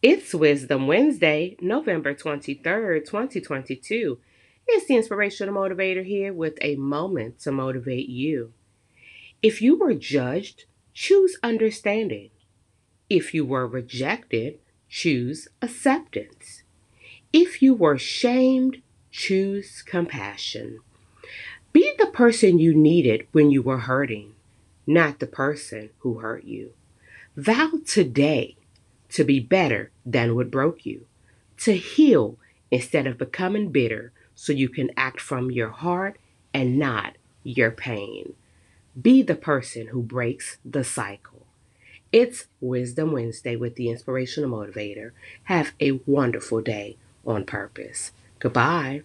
It's Wisdom Wednesday, November 23rd, 2022. It's the Inspirational Motivator here with a moment to motivate you. If you were judged, choose understanding. If you were rejected, choose acceptance. If you were shamed, choose compassion. Be the person you needed when you were hurting, not the person who hurt you. Vow today to be better than what broke you, to heal instead of becoming bitter so you can act from your heart and not your pain. Be the person who breaks the cycle. It's Wisdom Wednesday with the Inspirational Motivator. Have a wonderful day on purpose. Goodbye.